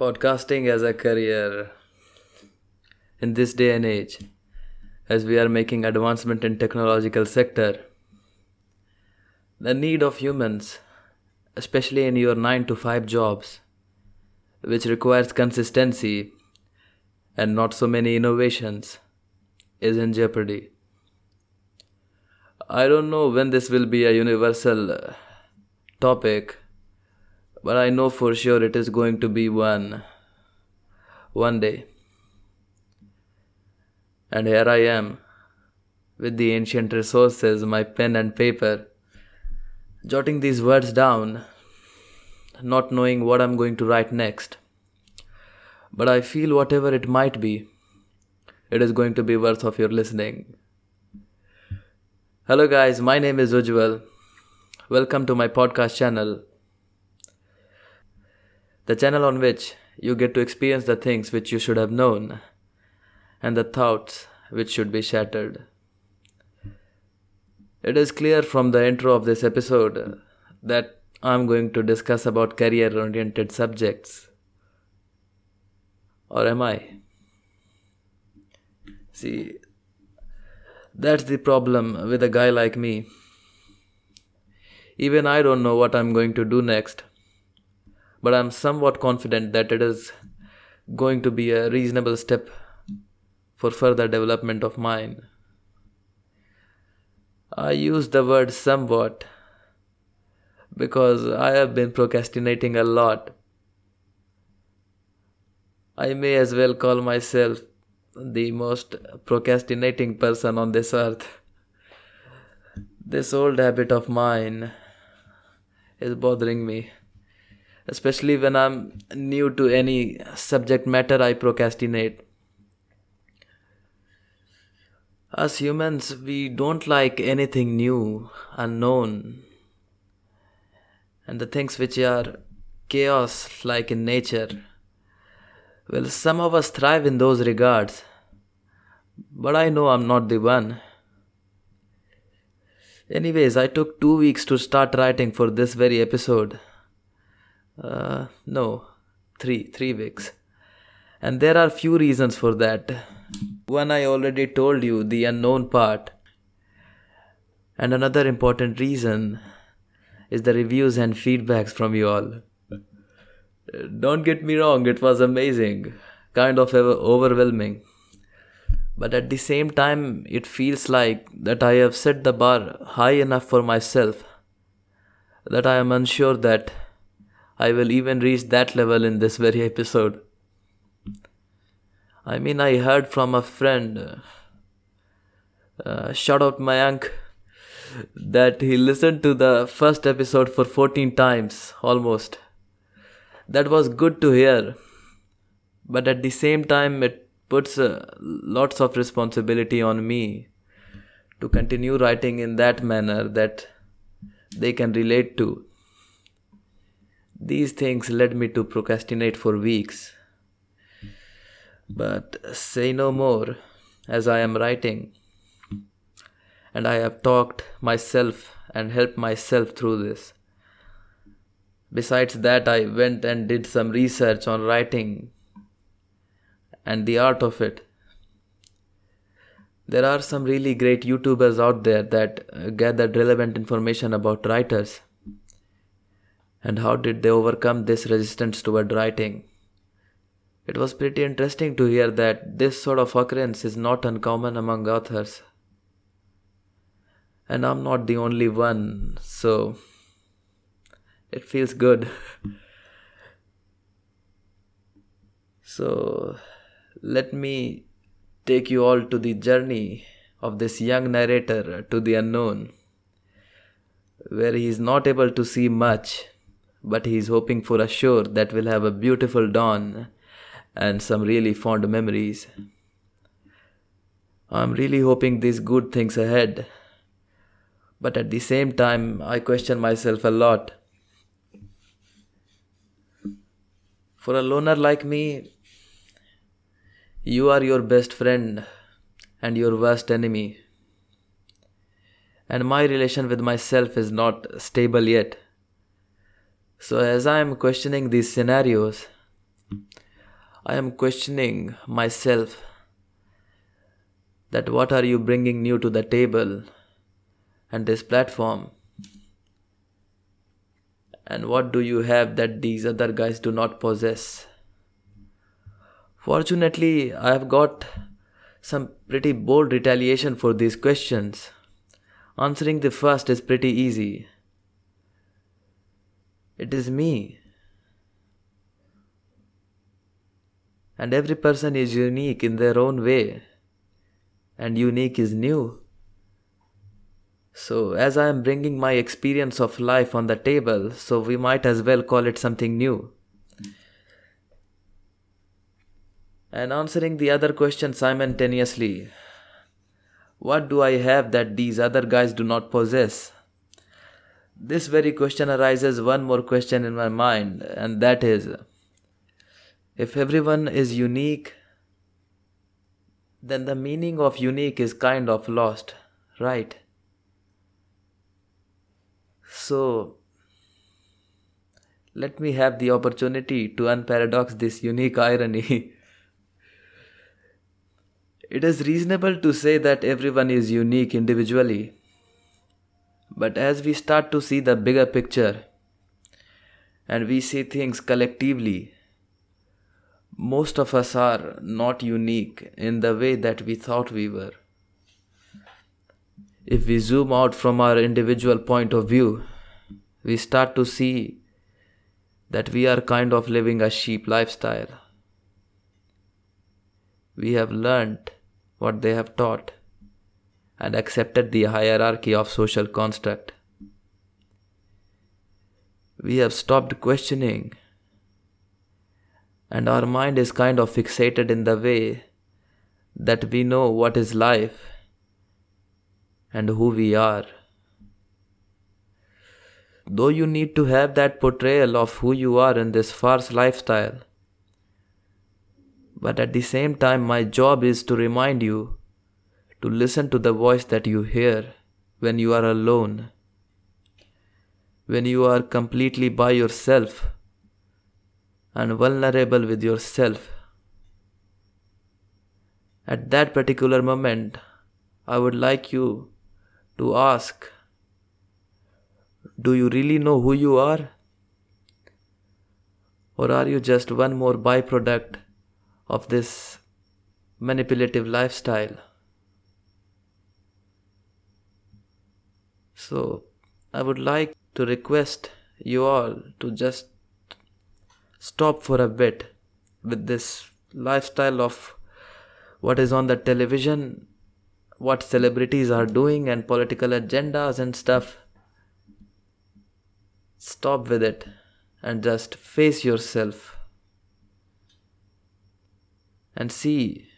podcasting as a career in this day and age as we are making advancement in technological sector the need of humans especially in your 9 to 5 jobs which requires consistency and not so many innovations is in jeopardy. I don't know when this will be a universal topic but I know for sure it is going to be one one day. And here I am with the ancient resources, my pen and paper, jotting these words down, not knowing what I'm going to write next. But I feel whatever it might be, it is going to be worth of your listening. Hello guys, my name is Ujwal. Welcome to my podcast channel the channel on which you get to experience the things which you should have known and the thoughts which should be shattered. It is clear from the intro of this episode that I'm going to discuss about career oriented subjects. Or am I? See, that's the problem with a guy like me. Even I don't know what I'm going to do next but I'm somewhat confident that it is going to be a reasonable step for further development of mine. I use the word somewhat because I have been procrastinating a lot. I may as well call myself the most procrastinating person on this earth. This old habit of mine is bothering me especially when I'm new to any subject matter, I procrastinate. As humans, we don't like anything new, unknown, and the things which are chaos like in nature. Well, some of us thrive in those regards, but I know I'm not the one. Anyways, I took two weeks to start writing for this very episode. Uh, no, three, three weeks. And there are few reasons for that. One I already told you, the unknown part. And another important reason is the reviews and feedbacks from you all. Don't get me wrong, it was amazing, kind of overwhelming. But at the same time, it feels like that I have set the bar high enough for myself that I am unsure that I will even reach that level in this very episode. I mean, I heard from a friend, uh, shout out Mayank, that he listened to the first episode for 14 times almost. That was good to hear, but at the same time, it puts uh, lots of responsibility on me to continue writing in that manner that they can relate to. These things led me to procrastinate for weeks. But say no more, as I am writing. And I have talked myself and helped myself through this. Besides that, I went and did some research on writing and the art of it. There are some really great YouTubers out there that gathered relevant information about writers and how did they overcome this resistance toward writing. It was pretty interesting to hear that this sort of occurrence is not uncommon among authors. And I'm not the only one, so it feels good. so let me take you all to the journey of this young narrator to the unknown, where he is not able to see much but he's hoping for a shore that will have a beautiful dawn and some really fond memories. I'm really hoping these good things ahead, but at the same time, I question myself a lot. For a loner like me, you are your best friend and your worst enemy. And my relation with myself is not stable yet. So, as I am questioning these scenarios, I am questioning myself that what are you bringing new to the table and this platform? And what do you have that these other guys do not possess? Fortunately, I have got some pretty bold retaliation for these questions. Answering the first is pretty easy. It is me. And every person is unique in their own way and unique is new. So, as I am bringing my experience of life on the table, so we might as well call it something new. And answering the other question simultaneously What do I have that these other guys do not possess? This very question arises one more question in my mind, and that is if everyone is unique then the meaning of unique is kind of lost, right? So, let me have the opportunity to unparadox this unique irony. it is reasonable to say that everyone is unique individually. But as we start to see the bigger picture and we see things collectively, most of us are not unique in the way that we thought we were. If we zoom out from our individual point of view, we start to see that we are kind of living a sheep lifestyle. We have learned what they have taught and accepted the hierarchy of social construct. We have stopped questioning and our mind is kind of fixated in the way that we know what is life and who we are. Though you need to have that portrayal of who you are in this farce lifestyle, but at the same time, my job is to remind you to listen to the voice that you hear when you are alone, when you are completely by yourself and vulnerable with yourself. At that particular moment, I would like you to ask Do you really know who you are? Or are you just one more byproduct of this manipulative lifestyle? So, I would like to request you all to just stop for a bit with this lifestyle of what is on the television, what celebrities are doing, and political agendas and stuff. Stop with it and just face yourself and see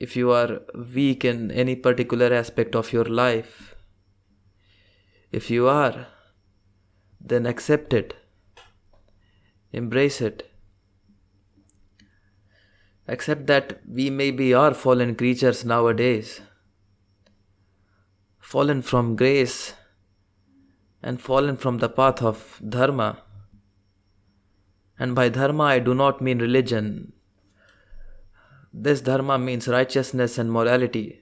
if you are weak in any particular aspect of your life. If you are, then accept it Embrace it. Accept that we maybe are fallen creatures nowadays, fallen from grace and fallen from the path of dharma. And by dharma, I do not mean religion. This dharma means righteousness and morality.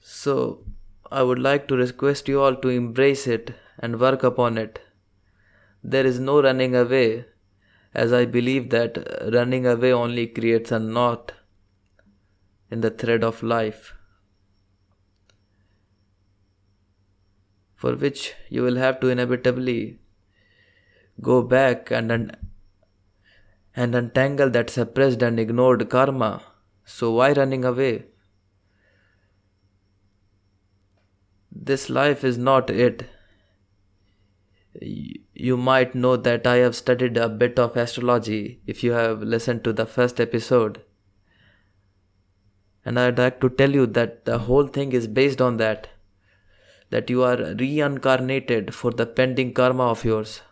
So, I would like to request you all to embrace it and work upon it. There is no running away, as I believe that running away only creates a knot in the thread of life, for which you will have to inevitably go back and un- and untangle that suppressed and ignored karma. So why running away? This life is not it you might know that I have studied a bit of astrology if you have listened to the first episode. And I'd like to tell you that the whole thing is based on that. That you are reincarnated for the pending karma of yours.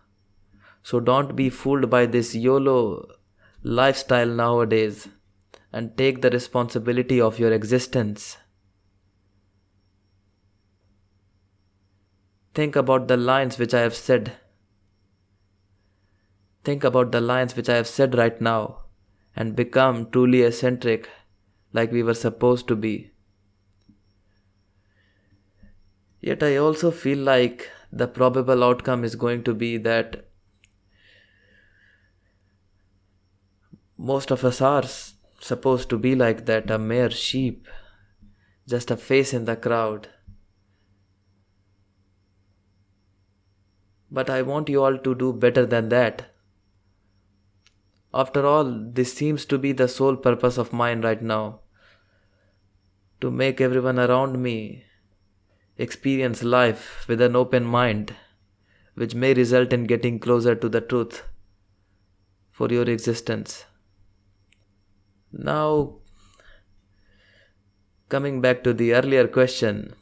So don't be fooled by this YOLO lifestyle nowadays and take the responsibility of your existence. Think about the lines which I have said. think about the lines which I have said right now and become truly eccentric like we were supposed to be. Yet I also feel like the probable outcome is going to be that most of us are supposed to be like that a mere sheep, just a face in the crowd. But I want you all to do better than that. After all, this seems to be the sole purpose of mine right now to make everyone around me experience life with an open mind, which may result in getting closer to the truth for your existence. Now, coming back to the earlier question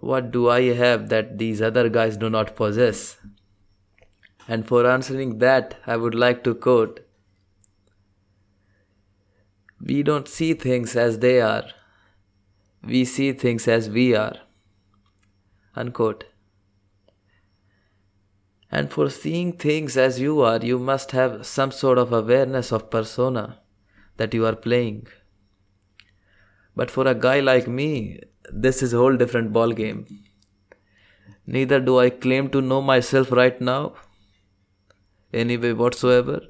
what do I have that these other guys do not possess? And for answering that, I would like to quote We don't see things as they are, we see things as we are. Unquote. And for seeing things as you are, you must have some sort of awareness of persona that you are playing. But for a guy like me, this is a whole different ball game. Neither do I claim to know myself right now, anyway whatsoever,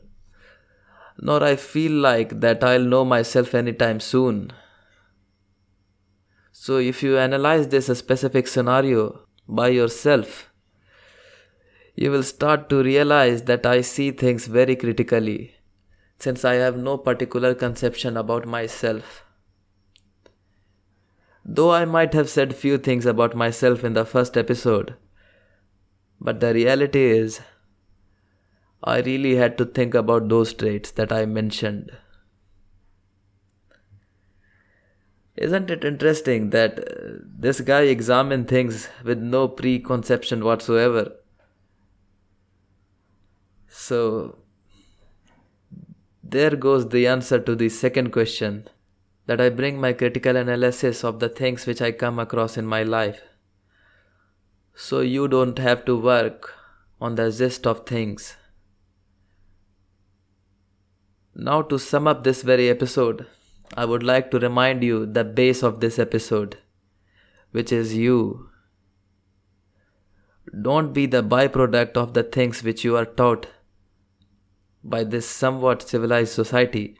nor I feel like that I'll know myself anytime soon. So if you analyze this specific scenario by yourself, you will start to realize that I see things very critically, since I have no particular conception about myself. Though I might have said few things about myself in the first episode, but the reality is, I really had to think about those traits that I mentioned. Isn't it interesting that uh, this guy examined things with no preconception whatsoever? So, there goes the answer to the second question that I bring my critical analysis of the things which I come across in my life. So you don't have to work on the gist of things. Now, to sum up this very episode, I would like to remind you the base of this episode, which is you. Don't be the byproduct of the things which you are taught by this somewhat civilized society.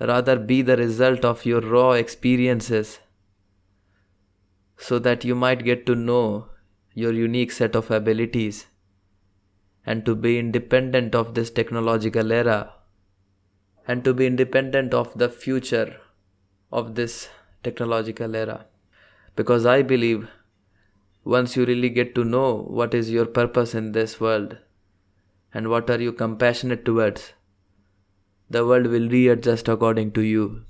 Rather, be the result of your raw experiences so that you might get to know your unique set of abilities and to be independent of this technological era and to be independent of the future of this technological era. Because I believe once you really get to know what is your purpose in this world and what are you compassionate towards, the world will readjust according to you.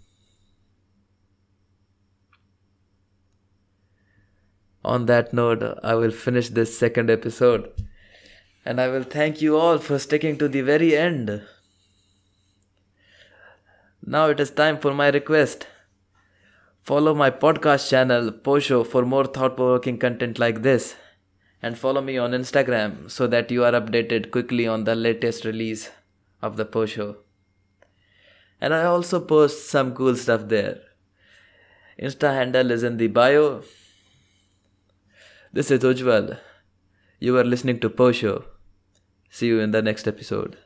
On that note, I will finish this second episode. And I will thank you all for sticking to the very end. Now it is time for my request. Follow my podcast channel, POSHOW, for more thought provoking content like this. And follow me on Instagram so that you are updated quickly on the latest release of the POSHOW. And I also post some cool stuff there. Insta handle is in the bio. This is Ujwal. You are listening to POSHOW. See you in the next episode.